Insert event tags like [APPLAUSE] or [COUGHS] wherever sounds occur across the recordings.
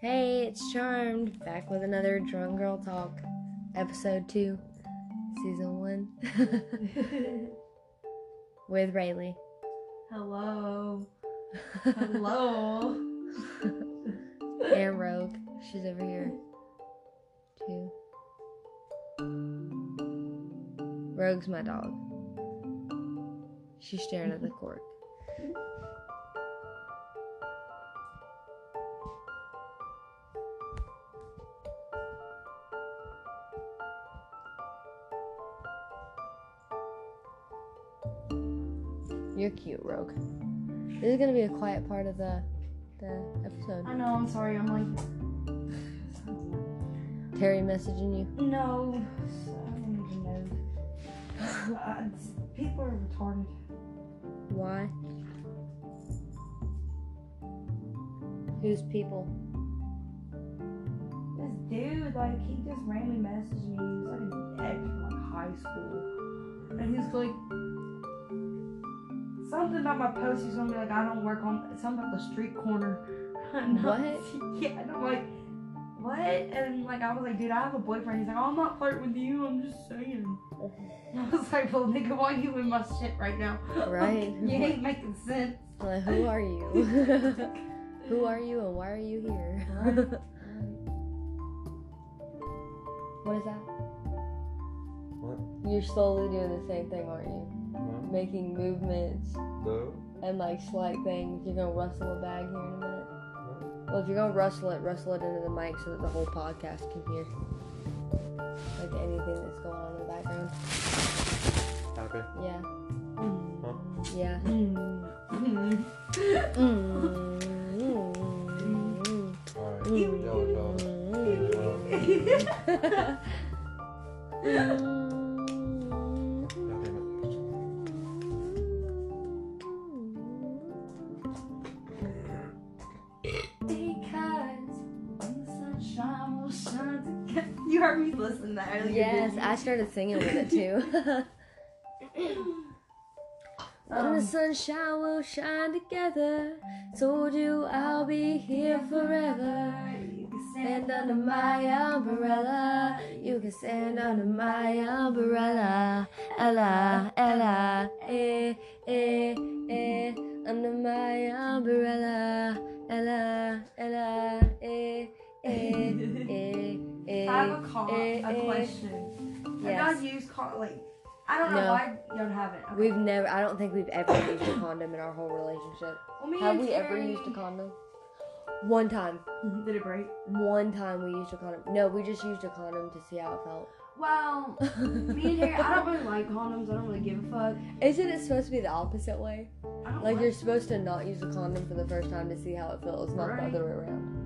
Hey, it's Charmed, back with another Drunk Girl Talk, episode 2, season 1, [LAUGHS] with Rayleigh. Hello. [LAUGHS] Hello. and Rogue. She's over here, too. Rogue's my dog. She's staring at the cork. You're cute, Rogue. This is gonna be a quiet part of the the episode. I know, I'm sorry. I'm like, Terry messaging you. no. I don't even know. Uh, people are retarded. Why? Who's people? This dude, like, he just randomly messaged me. He was like an ex from like high school. And he's like, something about my post. He's gonna be like, I don't work on, something about the street corner. [LAUGHS] I'm- What? [LAUGHS] Yeah, and I'm like, what? And like, I was like, dude, I have a boyfriend. He's like, oh, I'm not flirting with you. I'm just saying. And [LAUGHS] I was like, well, nigga, why you in my shit right now? Right. you ain't making sense. Like, who are you? who are you and why are you here? what is that? What? You're slowly doing the same thing, aren't you? Making movements No. and like slight things. You're gonna rustle a bag here in a minute. Well, if you're gonna rustle it, rustle it into the mic so that the whole podcast can hear. Like anything that's going on in the background. Okay. Yeah. Huh? Yeah. Mm. Mm. Alright. Mm. Yellow God that earlier. Yes, I started singing with it too. [LAUGHS] When the Um, sunshine will shine together, told you I'll be here forever. you can Stand under my umbrella. You can stand under my umbrella. Ella, Ella, eh, eh, eh. Under my umbrella. Ella, Ella, eh, eh, have a eh, a eh. question. Yes. Have y'all used con- like I don't know No. why y'all haven't. Okay. We've never, I don't think we've ever used a condom in our whole relationship. Well, me Have and we ever Terry- used a [LAUGHS] condom? One time. [LAUGHS] Did it break? One time we used a condom. No, we just used a condom to see how it felt. Well, [LAUGHS] me and Terry, I don't really like condoms. I don't really give a fuck. Isn't it supposed to be the opposite way? I don't Like like you're supposed to not use a condom for the first time to see how it feels, not the Right. other way around.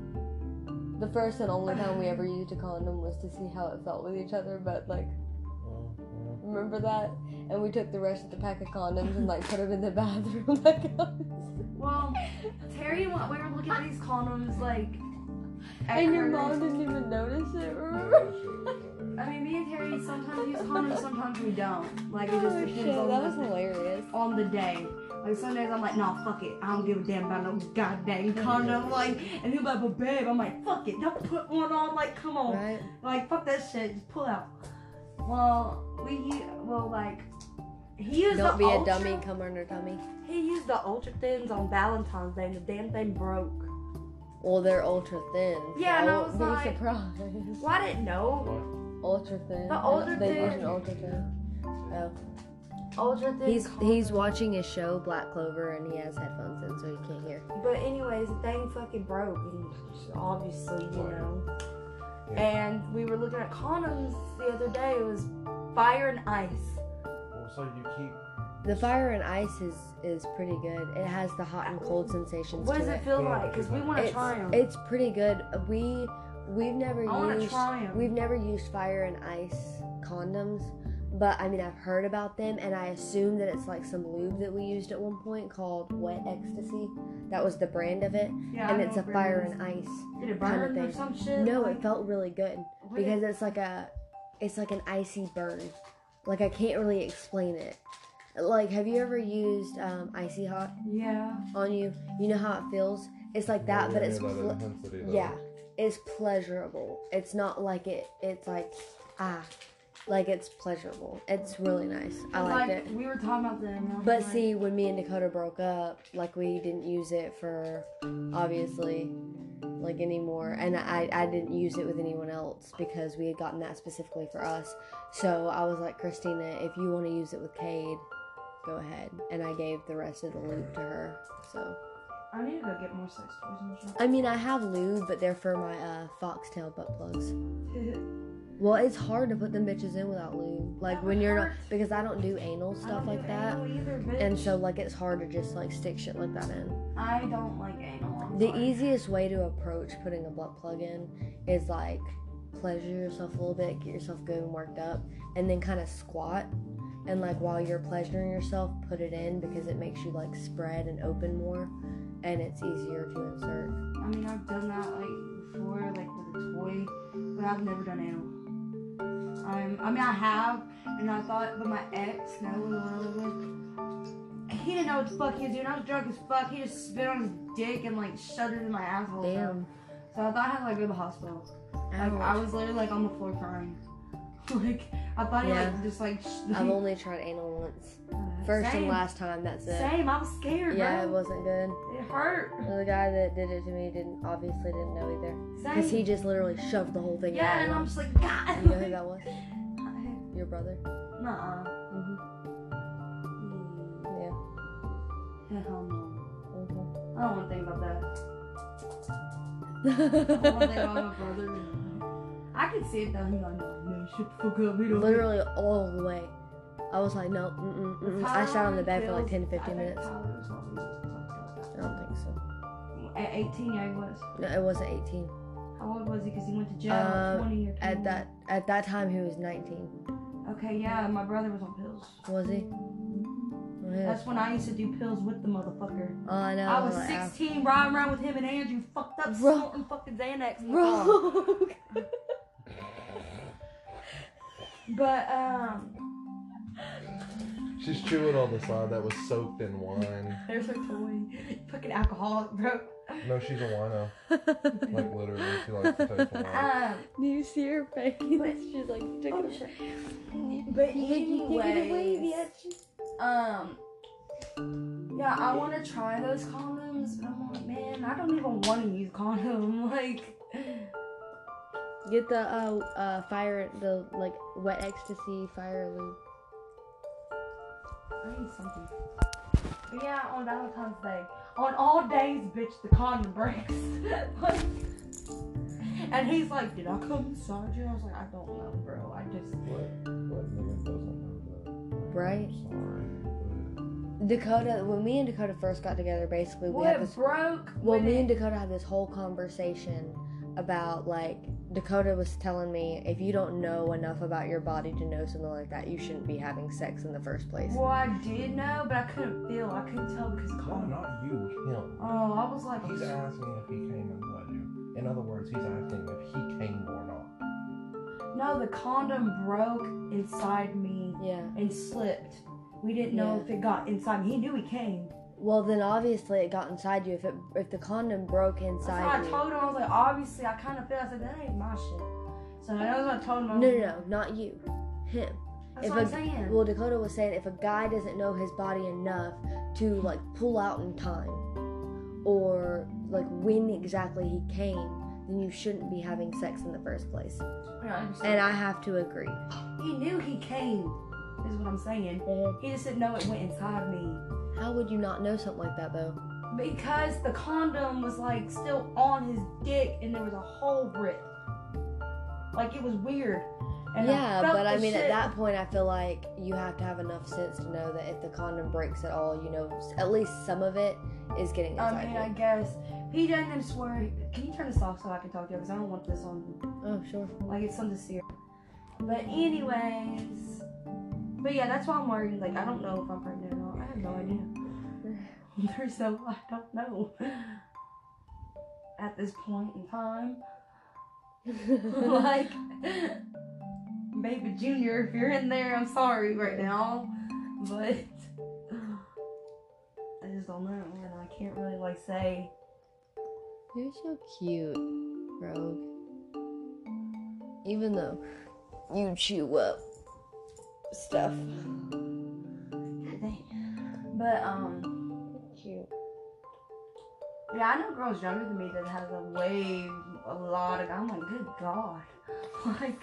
The first and only time we [SIGHS] ever used a condom was to see how it felt with each other, but like, uh-huh. remember that? And we took the rest of the pack of condoms and like put them in the [LAUGHS] bathroom. like, Well, Terry, and we were looking at these condoms like. and your mom didn't even notice it, remember? [LAUGHS] I mean, me and Terry sometimes use condoms, sometimes we don't. Like it just Oh depends shit, on that the, was hilarious. on the day. Like some days I'm like, nah, fuck it. I don't give a damn about no goddamn condom. Like, and he'll be like, but babe, I'm like, fuck it. Don't put one on. Like, come on. Right? Like, fuck that shit. Just pull out. Well, we u- well like he used Don't the be a dummy, come on her tummy. He used the ultra thins on Valentine's Day, and the damn thing broke. Well, they're ultra thin. so Yeah, and I won't was be like- surprised. Well, I didn't know. Ultra thin. The ultra they thin. use an ultra thin. Oh. Ultra thin. He's condom. he's watching his show Black Clover and he has headphones in so he can't hear. But anyways, the thing fucking broke, and obviously, you know. Yeah. And we were looking at condoms the other day. It was fire and ice. Well, so you keep. The fire and ice is is pretty good. It has the hot and cold sensations What does it. it feel Yeah, like? Because we want to It's, try them. it's pretty good. We we've never I want to used try them. we've never used fire and ice condoms, but I mean I've heard about them and I assume that it's like some lube that we used at one point called Wet Ecstasy. That was the brand of it, yeah, and I it's a fire brand and ice. Kind of burn or thing. some shit? No, like, it felt really good because it's like a it's like an icy burn. Like I can't really explain it. Like have you ever used um, icy hot yeah. on you? You know how it feels? It's like that, Yeah, but yeah, it's that fl- intensity, though. yeah, it's pleasurable. It's not like it. It's like ah, like it's pleasurable. It's really nice. I liked like, it. We were talking about them. and I was But like, see, when me and Dakota broke up, like we didn't use it for obviously like anymore, and I I didn't use it with anyone else because we had gotten that specifically for us. So I was like, Christina, if you want to use it with Cade, go ahead. And I gave the rest of the lube to her. So I need to go get more sex toys and shit. I mean, I have lube, but they're for my uh, foxtail butt plugs. [LAUGHS] Well, it's hard to put them bitches in without lube. Like when you're not because I don't do anal stuff like that. Either. And so like it's hard to just like stick shit like that in. I don't like anal. I'm The sorry. easiest way to approach putting a butt plug in is like pleasure yourself a little bit, get yourself good and worked up, and then kind of squat. And like while you're pleasuring yourself, put it in because it makes you like spread and open more, and it's easier to insert. I mean, I've done that like before, like with a toy, but I've never done anal. Um, I mean, I have, and I thought, but my ex, no, we were with, he didn't know what the fuck he was doing. I was drunk as fuck. He just spit on his dick and like shoved it in my asshole. Damn. So I thought I had to like go to the hospital. Like I was literally like on the floor crying. [LAUGHS] like I thought he Yeah. like just like. Sh- I've [LAUGHS] only tried anal once. Uh, First same, and last time, that's it. Same. I was scared, Yeah, it wasn't good. It hurt. The guy that did it to me didn't obviously didn't know either. Because he just literally shoved the whole thing yeah, and I'm just like, [LAUGHS] God. You know who that was? Your brother? Nuh-uh. Mm-hmm. Yeah. Hell no. Mm-hmm. I don't want to think about that. I don't want to think about my brother. I can see it though. He's like, no, no, shut the fuck up. We don't Literally all the way. I was like, no, mm-mm, mm-mm. I sat on the bed for like 10 to 15 minutes. Oh I don't think so. At 18, yeah, he was. No, it wasn't 18. How old was he? Because he went to jail Uh, at um, 20 or 21. At that at that time, he was 19. Okay, yeah, my brother was on pills. Was he? Oh, yeah. That's when I used to do pills with the motherfucker. Oh, I know. I was like, I- 16, riding around with him and Andrew, fucked up, Bro. snorting fucking Xanax. in the. Bro. [LAUGHS] [LAUGHS] But, um, She's chewing on the side that was soaked in wine. there's her toy. Fucking alcoholic, bro. No, she's a wino. [LAUGHS] Like literally, she likes to take the wine. Um, Do you see her face? She's like, take oh, it away. But You think you take it away, anyways, um, yeah, I want to try those condoms, but I'm like, man, I don't even want to use condom. [LAUGHS] Like, Get the uh uh fire the like wet ecstasy fire loop. I need something. But yeah, on Valentine's Day, on all days, bitch, the condom breaks. Like, [LAUGHS] and he's like, did I come inside you? I was like, I don't know, bro. I just. What, what nigga doesn't know that? Right. Dakota, when me and Dakota first got together, basically we had this. broke? Well, me it- and Dakota had this whole conversation about like Dakota was telling me if you don't know enough about your body to know something like that, you shouldn't be having sex in the first place. Well, I did know, but I couldn't feel. I couldn't tell because of but- not you, him. Oh, I was like, He's asking if he came and bled you. In other words, he's asking if he came or not. no, the condom broke inside me Yeah. and slipped. We didn't know Yeah. if it got inside me. He knew he came. Well, then obviously it got inside you. If it if the condom broke That's what inside I told him. I was like, obviously, I kind of feel. I said, that ain't my shit. So that was what I told him. I No, was no, no, not you. Him. That's If what I'm saying. Well, Dakota was saying if a guy doesn't know his body enough to like pull out in time, or like when exactly he came, then you shouldn't be having sex in the first place. Yeah, I understand. And I have to agree. he knew he came. Is what I'm saying. He just didn't know it went inside me How would you not know something like that though? because the condom was like still on his dick and there was a hole ripped. Like it was weird. And yeah, felt but I mean, shit. at that point, I feel like you have to have enough sense to know that if the condom breaks at all, you know, at least some of it is getting inside I mean, I guess he didn't swear. Can you turn this off so I can talk to you? Because I don't want this on. Oh, sure. Like it's something serious. But anyways, but yeah, that's why I'm worried. Like I don't know if I'm pregnant no idea. [SIGHS] There's no, I don't know. At this point in time, [LAUGHS] like, baby Junior, if you're in there, I'm sorry right now, but I just don't know, and I can't really like say. You're so cute. Rogue. Even though you chew up stuff. But um, Cute. yeah, I know girls younger than me that has a way a lot of. I'm like, good god, [LAUGHS] like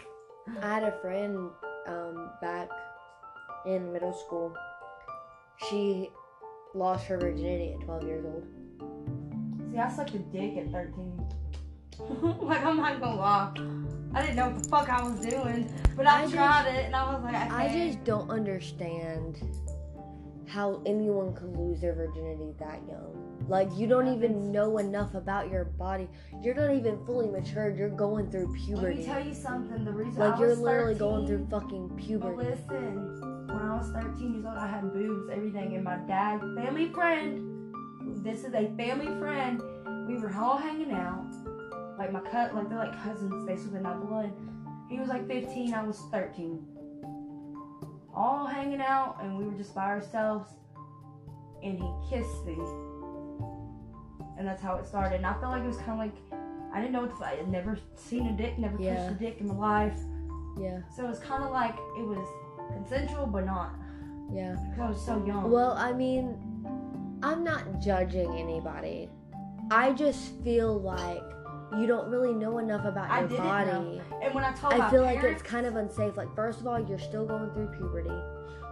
I had a friend um, back in middle school. She lost her virginity at 12 years old. see, I sucked a dick at 13. [LAUGHS] like I'm not gonna lie, I didn't know what the fuck I was doing, but I, I just- tried it and I was like, I, I just don't understand how anyone could lose their virginity that young. Like you don't even know enough about your body. You're not even fully matured. You're going through puberty. Let me tell you something. The reason Like you're literally 13, going through fucking But puberty. listen, when I was 13 years old, I had boobs, everything, and my dad, family friend, this is a family friend. We were all hanging out, like my cut, like they're like cousins, basically not blood. He was like 15, I was 13. All hanging out, and we were just by ourselves, and he kissed me, and that's how it started. And I felt like it was kind of like I didn't know what the, I had never seen a dick, never Yeah. kissed a dick in my life. Yeah, So it was kind of like it was consensual, but not yeah. because I was so young. Well, I mean, I'm not judging anybody. I just feel like you don't really know enough about I your body. know. and when I told I feel like it's kind of unsafe. Like, first of all, you're still going through puberty.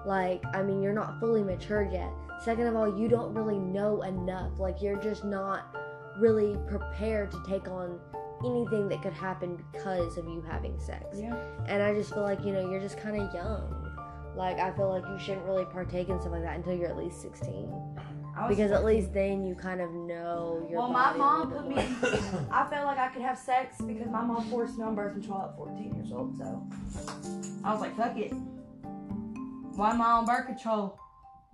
Like, I mean, you're not fully matured yet. Second of all, you don't really know enough. Like, you're just not really prepared to take on anything that could happen because of you having sex. yeah, And I just feel like, you know, you're just kind of young. Like, I feel like you shouldn't really partake in stuff like that until you're at least 16. Because at least then you kind of know your Well, my mom put me. I felt like I could have sex because my mom forced me on birth control at 14 years old. So I was like, fuck it. Why am I on birth control? [LAUGHS]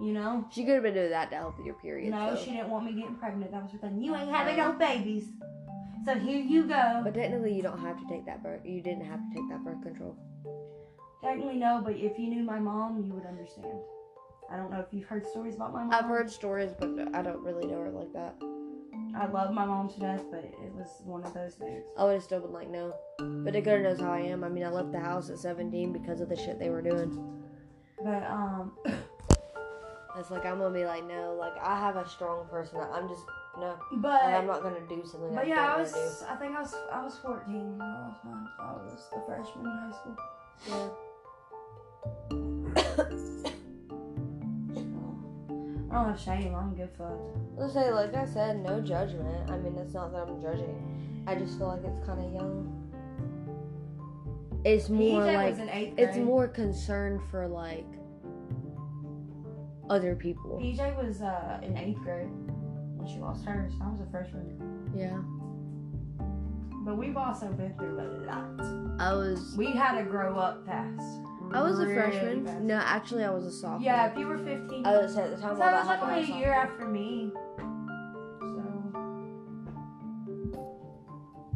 you know? She could have been doing that to help with your period. no, so. she didn't want me getting pregnant. That was her thing. You ain't uh-huh. having no babies. So here you go. But technically, you don't have to take that birth. You didn't have to take that birth control. Technically, no, but if you knew my mom, you would understand. I don't know if you've heard stories about my mom. I've heard stories, but I don't really know her like that. I love my mom to death, but it was one of those things. I would have still been like, no. But Dakota knows how I am. I mean, I left the house at 17 because of the shit they were doing. But um, [COUGHS] It's like I'm gonna be like, no. Like I have a strong person. I'm just no. but Like, I'm not gonna do something. Like that. But I yeah, I was. I think I was. I was 14. I was, I was the freshman in high school. Yeah. I don't have shame. I'm good fucked. Let's say, like I said, no judgment. I mean, it's not that I'm judging. I just feel like it's kind of young. It's more PJ like was in eighth grade. it's more concerned for like other people. PJ was uh, in eighth grade when she lost hers. I was a freshman. Yeah, But we've also been through a lot. I was. We had to grow up fast. I was a Really freshman. fast. No, actually, I was a sophomore. Yeah, if you were 15. I was at the time. So it that was like only a year after me. So.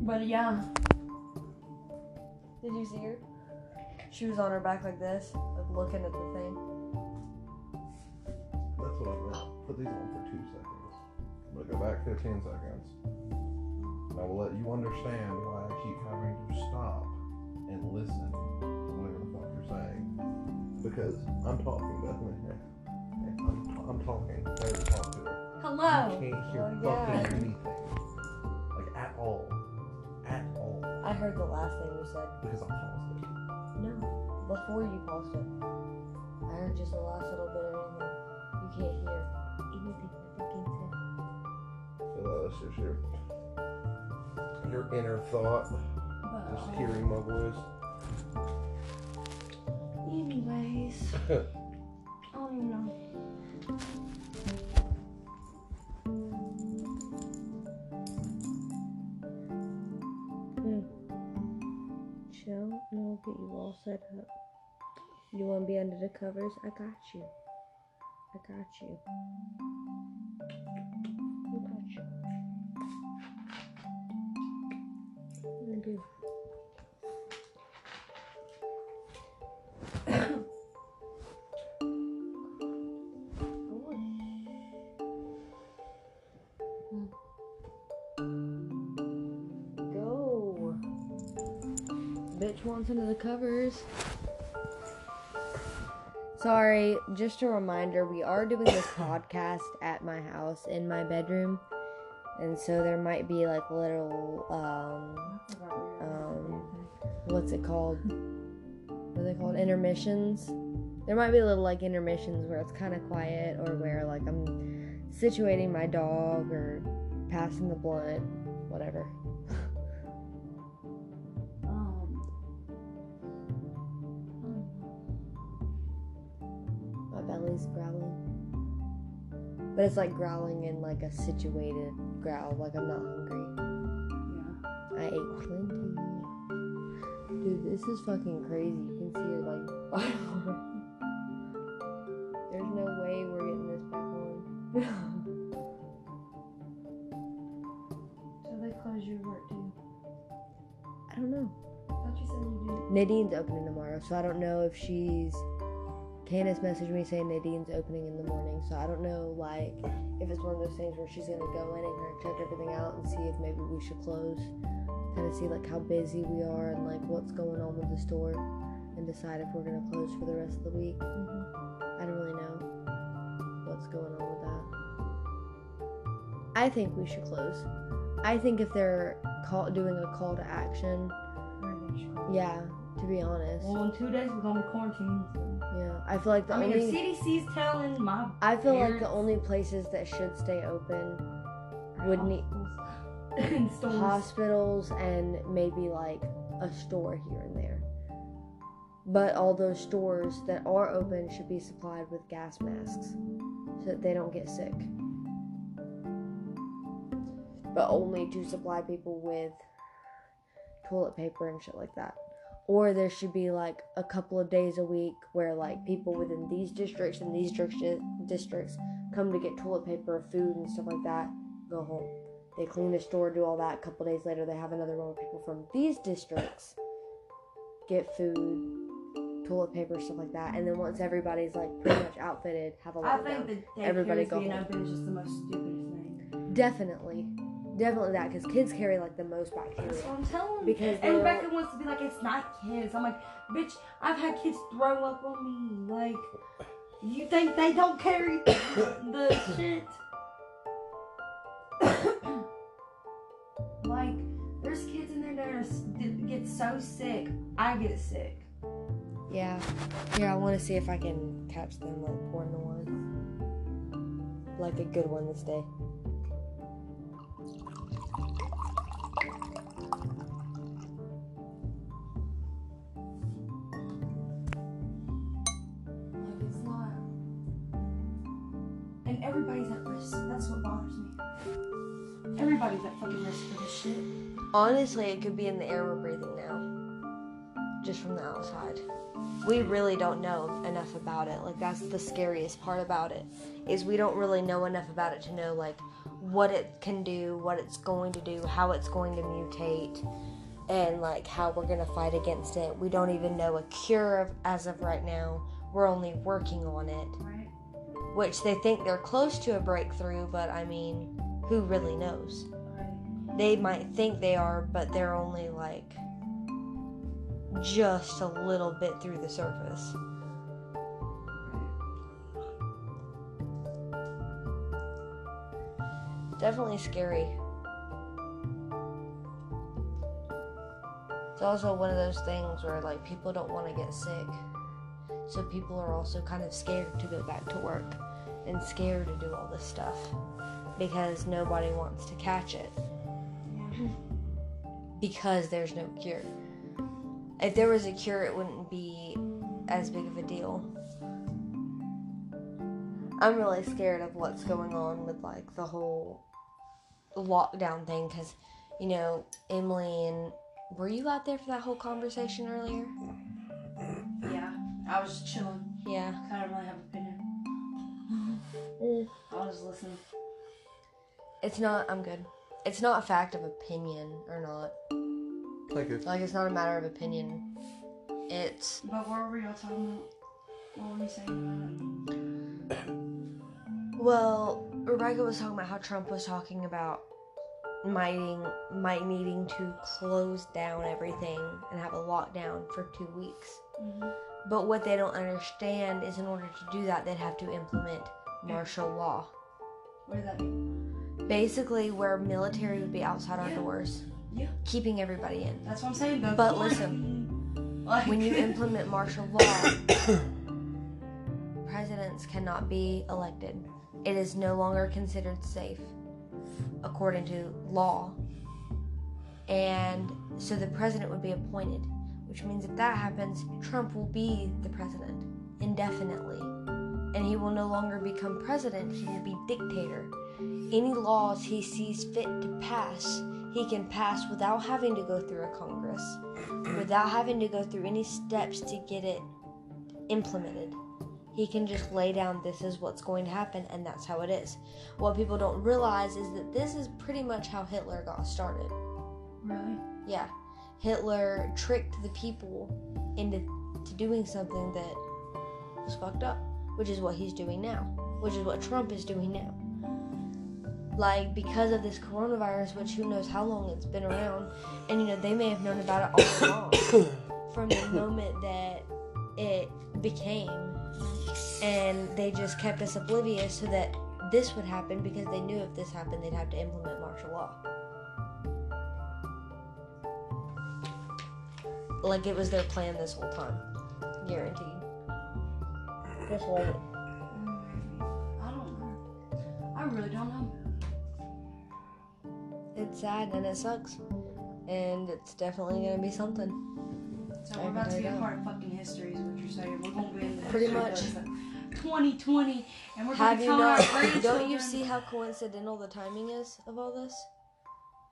But yeah. Did you see her? She was on her back like this, like looking at the thing. That's what I'm gonna put these on for two seconds. I'm gonna go back 15 seconds. And I will let you understand why I keep having to stop and listen Because I'm talking, Bethany. I'm, I'm talking. Where to talk to her. Hello. You can't hear Oh, yeah. fucking anything. Like, at all. At all. I heard the last thing you said. Because I paused it. No, before you paused it. I heard just the last little bit of anything. You can't hear anything I fucking said. feel like that's just your, your inner thought. But, Just hearing my voice. Anyways. [LAUGHS] Oh, I don't. Hmm. Chill, and I'll get you all set up. You want to be under the covers? I got you. I got you. I got you. I do. Bitch wants under the covers. Sorry, just a reminder we are doing this [COUGHS] podcast at my house in my bedroom. And so there might be like little, um, I forgot we were Um, what's it called? What are they called? Intermissions. There might be little like intermissions where it's kind of quiet or where like I'm situating my dog or passing the blunt, whatever. Belly's growling. But it's like growling in like a situated growl, like I'm not hungry. yeah. I ate plenty. Dude, this is fucking crazy. You can see it like [LAUGHS] There's no way we're getting this back on. [LAUGHS] So they close your work too. I don't know. I thought you said you Nadine's opening tomorrow, so I don't know if she's. Candace messaged me saying Nadine's opening in the morning, so I don't know, like, if it's one of those things where she's gonna go in and check everything out and see if maybe we should close, kind of see like how busy we are and like what's going on with the store, and decide if we're gonna close for the rest of the week. I don't really know what's going on with that. I think we should close. I think if they're call, doing a call to action, yeah, to be honest. Well, in two days we're gonna be quarantined. So. Yeah, I feel like the I mean, only if CDC's telling my I feel like the only places that should stay open would need hospitals [LAUGHS] hospitals and maybe like a store here and there. But all those stores that are open should be supplied with gas masks so that they don't get sick. But only to supply people with toilet paper and shit like that. Or there should be like a couple of days a week where like people within these districts and these distri- districts come to get toilet paper, food, and stuff like that, go home. They clean the store, do all that. A couple days later, they have another row of people from these districts get food, toilet paper, stuff like that. And then once everybody's like pretty much outfitted, have a I lockdown. think the Everybody go being home. open is just the most stupidest thing. Definitely, definitely that because kids carry like the most That's bacteria. what I'm telling you. Because and Rebecca wants to be like, it's not kids. I'm like, bitch, I've had kids throw up on me. Like, you think they don't carry [COUGHS] the shit? [COUGHS] like, there's kids in there that are, get so sick. I get sick. Yeah, here I want to see if I can catch them like pouring the wine, like a good one this day. Risk. That's what bothers me. Everybody's at fucking risk for this shit. Honestly, it could be in the air we're breathing now, just from the outside. We really don't know enough about it. Like that's the scariest part about it, is we don't really know enough about it to know like what it can do, what it's going to do, how it's going to mutate, and like how we're gonna fight against it. We don't even know a cure of, as of right now. We're only working on it, Right? Which they think they're close to a breakthrough, but I mean, who really knows? They might think they are, but they're only like just a little bit through the surface. Definitely scary. It's also one of those things where like people don't want to get sick. So people are also kind of scared to go back to work and scared to do all this stuff because nobody wants to catch it because there's no cure. If there was a cure, it wouldn't be as big of a deal. I'm really scared of what's going on with like the whole lockdown thing because, you know, Emily and were you out there for that whole conversation earlier? Yeah. I was chilling. Yeah. I don't really have an opinion. I was listening. It's not, I'm good. It's not a fact of opinion or not. Thank you. Like, it's not a matter of opinion. It's But what were y'all talking about? What were you saying about it? [COUGHS] Well, Rebecca was talking about how Trump was talking about mighting might needing to close down everything and have a lockdown for two weeks. Mhm. But what they don't understand is in order to do that, they'd have to implement martial law. What does that mean? Basically, where military would be outside our Yeah. doors, Yeah. keeping everybody in. That's what I'm saying. Go But listen, Like, When you [LAUGHS] implement martial law, [COUGHS] presidents cannot be elected. It is no longer considered safe, according to law. And so the president would be appointed, which means if that happens, Trump will be the president indefinitely. And he will no longer become president, he will be dictator. Any laws he sees fit to pass, he can pass without having to go through a Congress, without having to go through any steps to get it implemented. He can just lay down this is what's going to happen, and that's how it is. What people don't realize is that this is pretty much how Hitler got started. really? Yeah. Hitler tricked the people into to doing something that was fucked up, which is what he's doing now, which is what Trump is doing now. Like, because of this coronavirus, which who knows how long it's been around, and you know, they may have known about it all [COUGHS] along from the moment that it became, and they just kept us oblivious so that this would happen because they knew if this happened, they'd have to implement martial law. Like it was their plan this whole time. Guaranteed. Just wait. I don't know. I really don't know. It's sad and it sucks. And it's definitely gonna be something. So I we're about to be a part of fucking history, is what you're saying. We're gonna be in the Pretty much. 2020, and we're Have gonna tell our grandchildren. [LAUGHS] don't you see how coincidental the timing is of all this?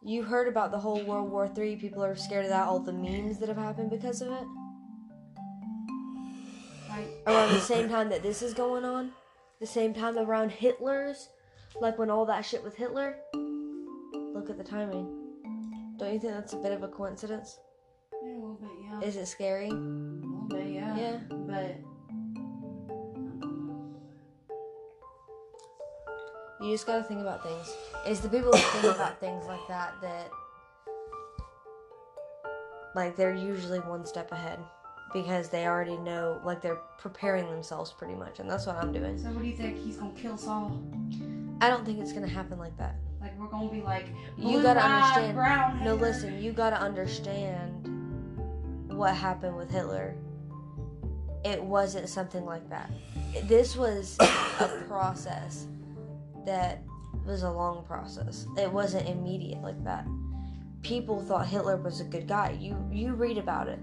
You heard about the whole World War Three, people are scared of that, all the memes that have happened because of it? Around the same [COUGHS] time that this is going on, the same time around Hitler's, like when all that shit with Hitler. Look at the timing. Don't you think that's a bit of a coincidence? yeah, a little bit, yeah. Is it scary? a little bit, yeah. Yeah. But I don't know. You just gotta think about things. It's the people that think about things like that that, like, they're usually one step ahead because they already know, like, they're preparing themselves pretty much, and that's what I'm doing. So what do you think? He's gonna kill Saul? I don't think it's gonna happen like that. Like we're gonna be like You gotta blue-eyed, understand. Brown No, listen, you gotta understand what happened with Hitler. It wasn't something like that. This was a [COUGHS] process that was a long process. It wasn't immediate like that. People thought Hitler was a good guy. You you read about it.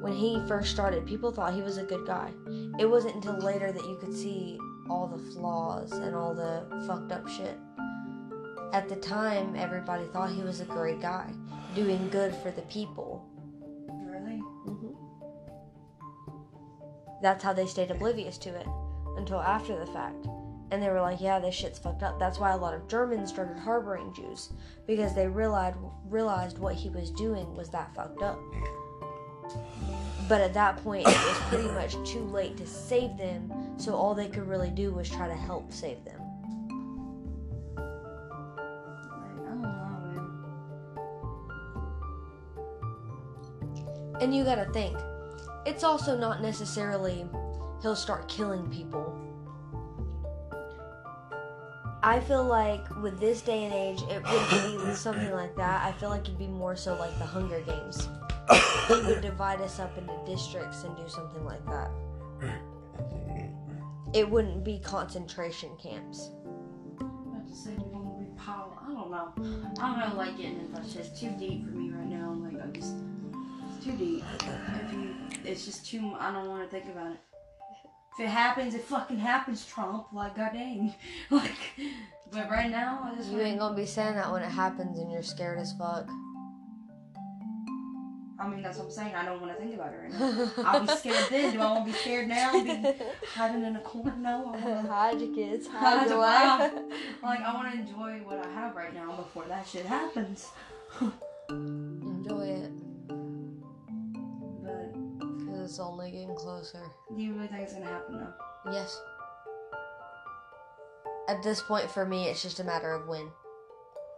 When he first started, people thought he was a good guy. It wasn't until later that you could see all the flaws and all the fucked up shit. At the time, everybody thought he was a great guy, doing good for the people. Really? hmm That's how they stayed oblivious to it until after the fact. And they were like, yeah, this shit's fucked up. That's why a lot of Germans started harboring Jews because they realized realized what he was doing was that fucked up. But at that point, it was pretty much too late to save them, so all they could really do was try to help save them. And you gotta think, it's also not necessarily he'll start killing people. I feel like with this day and age, it wouldn't be something like that. I feel like it'd be more so like the Hunger Games. [COUGHS] Would divide us up into districts and do something like that. It wouldn't be concentration camps. I'm about to say be. I don't know. I don't know, like getting into that. It's too deep for me right now. I'm like, I'm just, it's too deep. If you, it's just too. I don't want to think about it. If it happens, it fucking happens, Trump. Like, goddamn. [LAUGHS] Like, but right now, I just. You ain't gonna be saying that when it happens and you're scared as fuck. I mean, that's what I'm saying. I don't want to think about it right now. I'll be scared then. Do I want to be scared now? Be hiding in a corner? No. I want to. [LAUGHS] Hide your kids. Hide your wife. [LAUGHS] Like, I want to enjoy what I have right now before that shit happens. Enjoy it, But because it's only getting closer. do you really think it's gonna happen though? Yes. At this point, for me, it's just a matter of when.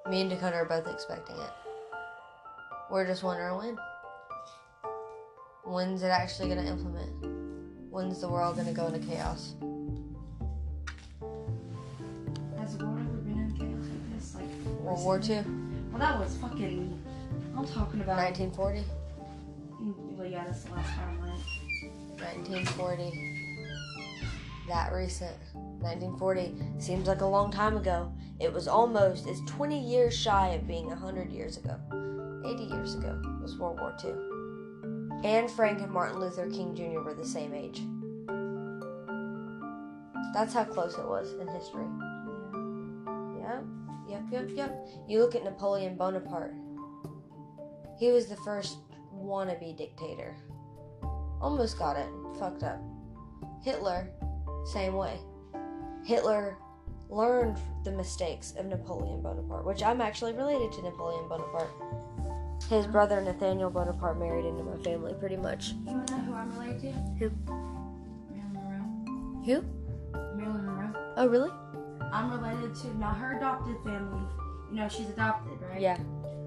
Me and Dakota are both expecting it. We're just wondering when. When's it actually gonna implement? When's the world gonna go into chaos? Has the world ever been in chaos like this? Like World War II, Well, that was fucking. I'm talking about. 1940, mm, Well, yeah, that's the last time I went. 1940. That recent. 1940 seems like a long time ago. It was almost, it's 20 years shy of being 100 years ago. 80 years ago was World War II. Anne Frank and Martin Luther King Jr. were the same age. That's how close it was in history. Yep, yep, yep, yep. You look at Napoleon Bonaparte. He was the first wannabe dictator. Almost got it. Fucked up. Hitler, same way. Hitler learned the mistakes of Napoleon Bonaparte, which I'm actually related to Napoleon Bonaparte. His brother Nathaniel Bonaparte married into my family, pretty much. You wanna know who I'm related to? Who? Marilyn Monroe. Who? Marilyn Monroe. Oh, really? I'm related to not her adopted family. You know, she's adopted, right? Yeah.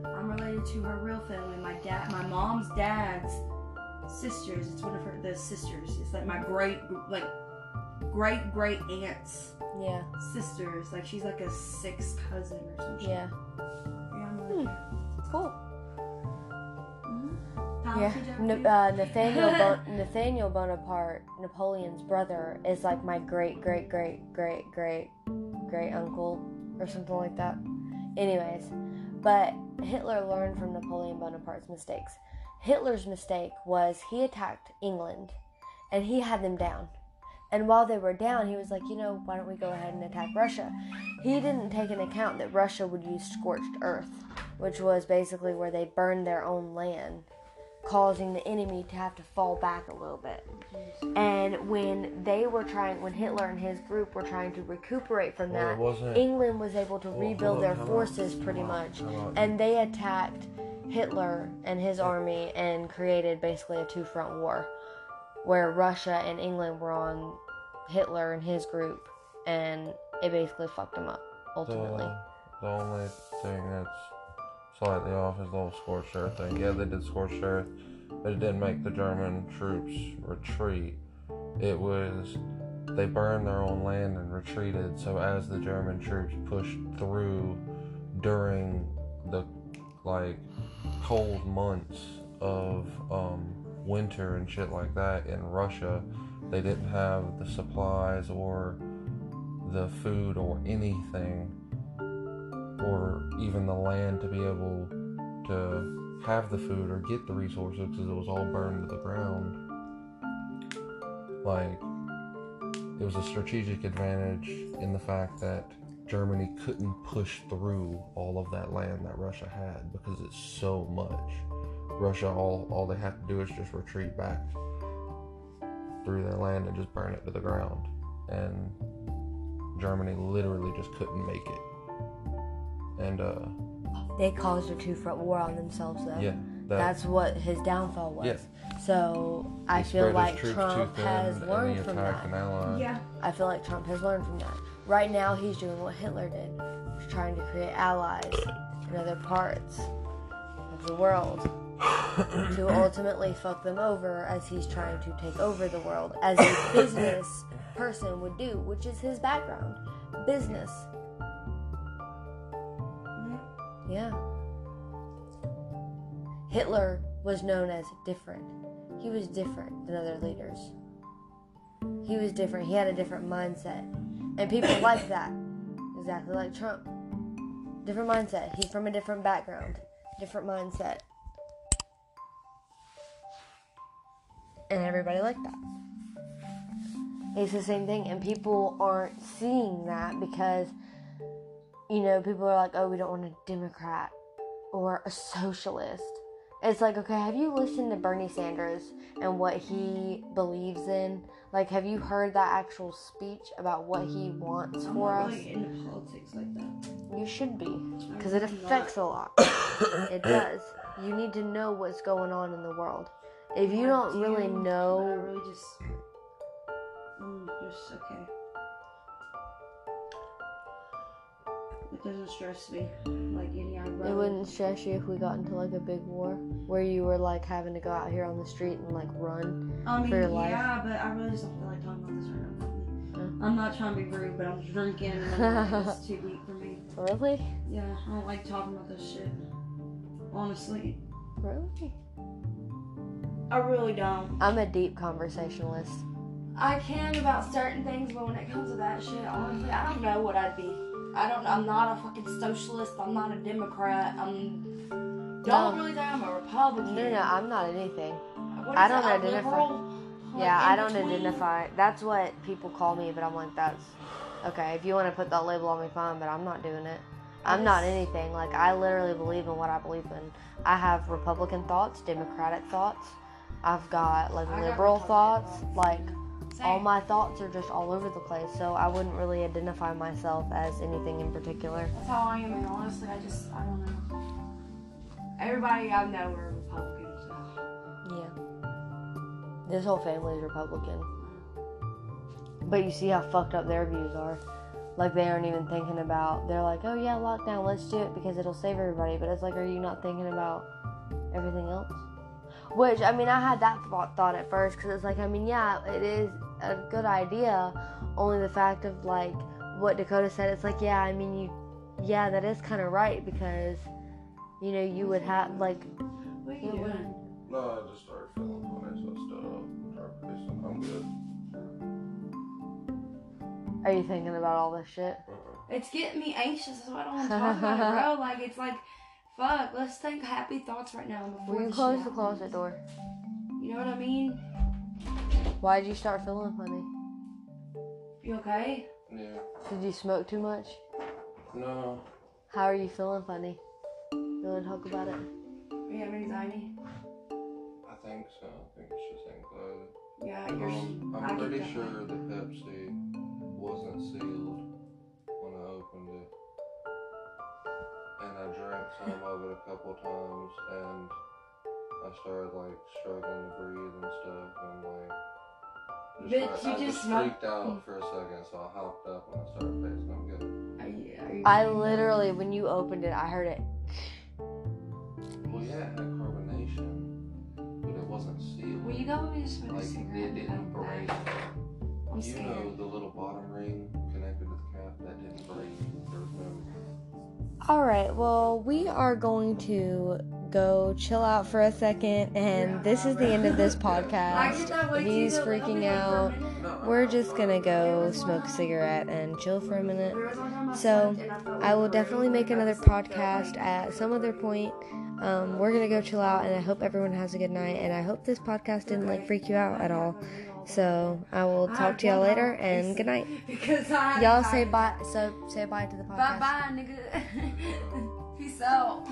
I'm related to her real family. My dad, my mom's dad's sisters. It's one of her the sisters. It's like my great, like great great aunt's Yeah. sisters. Like she's like a sixth cousin or something. Yeah. Yeah, I'm hmm. related. Cool. Yeah. N- uh, Nathaniel bon- [LAUGHS] Nathaniel Bonaparte, Napoleon's brother, is like my great great great great great great uncle or something like that. Anyways, but Hitler learned from Napoleon Bonaparte's mistakes. Hitler's mistake was he attacked England and he had them down. And while they were down, he was like, you know, why don't we go ahead and attack Russia? He didn't take into account that Russia would use scorched earth, which was basically where they burned their own land causing the enemy to have to fall back a little bit. And when they were trying, when Hitler and his group were trying to recuperate from that. England was able to Well, rebuild their on, forces pretty much. And they attacked Hitler and his army and created basically a two front war where Russia and England were on Hitler and his group, and it basically fucked them up ultimately. The, the only thing that's slightly off his little scorched earth thing. Yeah, they did scorched earth, but it didn't make the German troops retreat. It was they burned their own land and retreated. So as the German troops pushed through during the like cold months of um, winter and shit like that in Russia, they didn't have the supplies or the food or anything or even the land to be able to have the food or get the resources because it was all burned to the ground. Like, it was a strategic advantage in the fact that Germany couldn't push through all of that land that Russia had because it's so much. Russia, all, all they have to do is just retreat back through their land and just burn it to the ground. And Germany literally just couldn't make it. And uh, They caused a two front war on themselves, though. yeah, that, That's what his downfall was. Yeah. So I he feel like Trump has and learned he from that. Yeah. I feel like Trump has learned from that. Right now, he's doing what Hitler did. He's trying to create allies in other parts of the world to [COUGHS] ultimately fuck them over as he's trying to take over the world as a [COUGHS] business person would do, which is his background. Business. Yeah. Hitler was known as different. He was different than other leaders. He was different. He had a different mindset. And people like [COUGHS] that. Exactly like Trump. Different mindset. He's from a different background. Different mindset. And everybody liked that. It's the same thing. And people aren't seeing that because, you know, people are like, oh, we don't want a Democrat or a socialist. It's like, okay, have you listened to Bernie Sanders and what he believes in? Like, have you heard that actual speech about what he wants I'm for not us? really into politics like that. You should be, because it I'm not. affects a lot. it [COUGHS] does. You need to know what's going on in the world. If you don't do, really know, really just. Mm, just okay. Doesn't stress me like any other It wouldn't stress you if we got into like a big war where you were like having to go out here on the street and like run. I mean, for your life. yeah, but I really just don't feel like talking about this right now. I'm not trying to be rude, but I'm drinking and it's too deep for me. [LAUGHS] Really? Yeah, I don't like talking about this shit. Honestly, Really? I really don't. I'm a deep conversationalist. I can about certain things, but when it comes to that shit, honestly, I don't know what I'd be. I don't. I'm not a fucking socialist. I'm not a Democrat. I'm. Don't No. really think I'm a Republican. No, no, I'm not anything. I don't it, identify- liberal? Like, Yeah, I don't between? identify. That's what people call me, but I'm like, that's okay. If you want to put that label on me, fine, but I'm not doing it. I'm not anything. Like, I literally believe in what I believe in. I have Republican thoughts, Democratic thoughts. I've got like I got liberal Republican thoughts. thoughts. Like, all my thoughts are just all over the place. So I wouldn't really identify myself as anything in particular. That's how I am, and honestly, I just I don't know. Everybody I know are Republicans. So. Yeah. This whole family is Republican. But you see how fucked up their views are. Like they aren't even thinking about. They're like, oh yeah, lockdown, let's do it because it'll save everybody. But it's like, are you not thinking about everything else? Which I mean, I had that thought, thought at first because it's like, I mean, yeah, it is a good idea. Only the fact of like what Dakota said, it's like, yeah, I mean, you, yeah, that is kind of right because, you know, you would have like, What are you doing? No, I just started feeling funny, so I stood up and tried to face it. I'm good. are you thinking about all this shit? Uh-uh. It's getting me anxious. That's why I don't want to talk about it, bro. [LAUGHS] Like it's like, fuck. Let's think happy thoughts right now before Will you this close the closet door? You know what I mean? Why did you start feeling funny? You okay? Yeah. Did you smoke too much? No. How are you feeling funny? You want to talk about it? Do you have anxiety? I think so. I think it's just anxiety. Yeah, you're. Um, I I'm get pretty that. sure the Pepsi wasn't sealed when I opened it. And I drank some of it a couple times and I started like struggling to breathe and stuff and like Bitch, I, you I just just freaked out for a second so I hopped up and I started pacing. I'm good. Are you, are you I literally, when you opened it, I heard it. Well yeah, it had carbonation, but it wasn't sealed. Will you go with me to smoke a like cigarette? it didn't break. I'm you scared. know the little bottom ring connected to the cap that didn't break. There was no All right, well, we are going to go chill out for a second, and this is the end of this podcast. get that way too, He's though, but I'll freaking be there for a out. We're just gonna go smoke a cigarette and chill for a minute. There was one time I So, I felt I like will definitely make another podcast at some other point. Um, we're gonna go chill out, and I hope everyone has a good night. And I hope this podcast didn't like freak you out at all. So I will talk to y'all later, and good night. [LAUGHS] Y'all say bye. So say bye to the podcast. Bye bye, nigga. [LAUGHS] Peace out.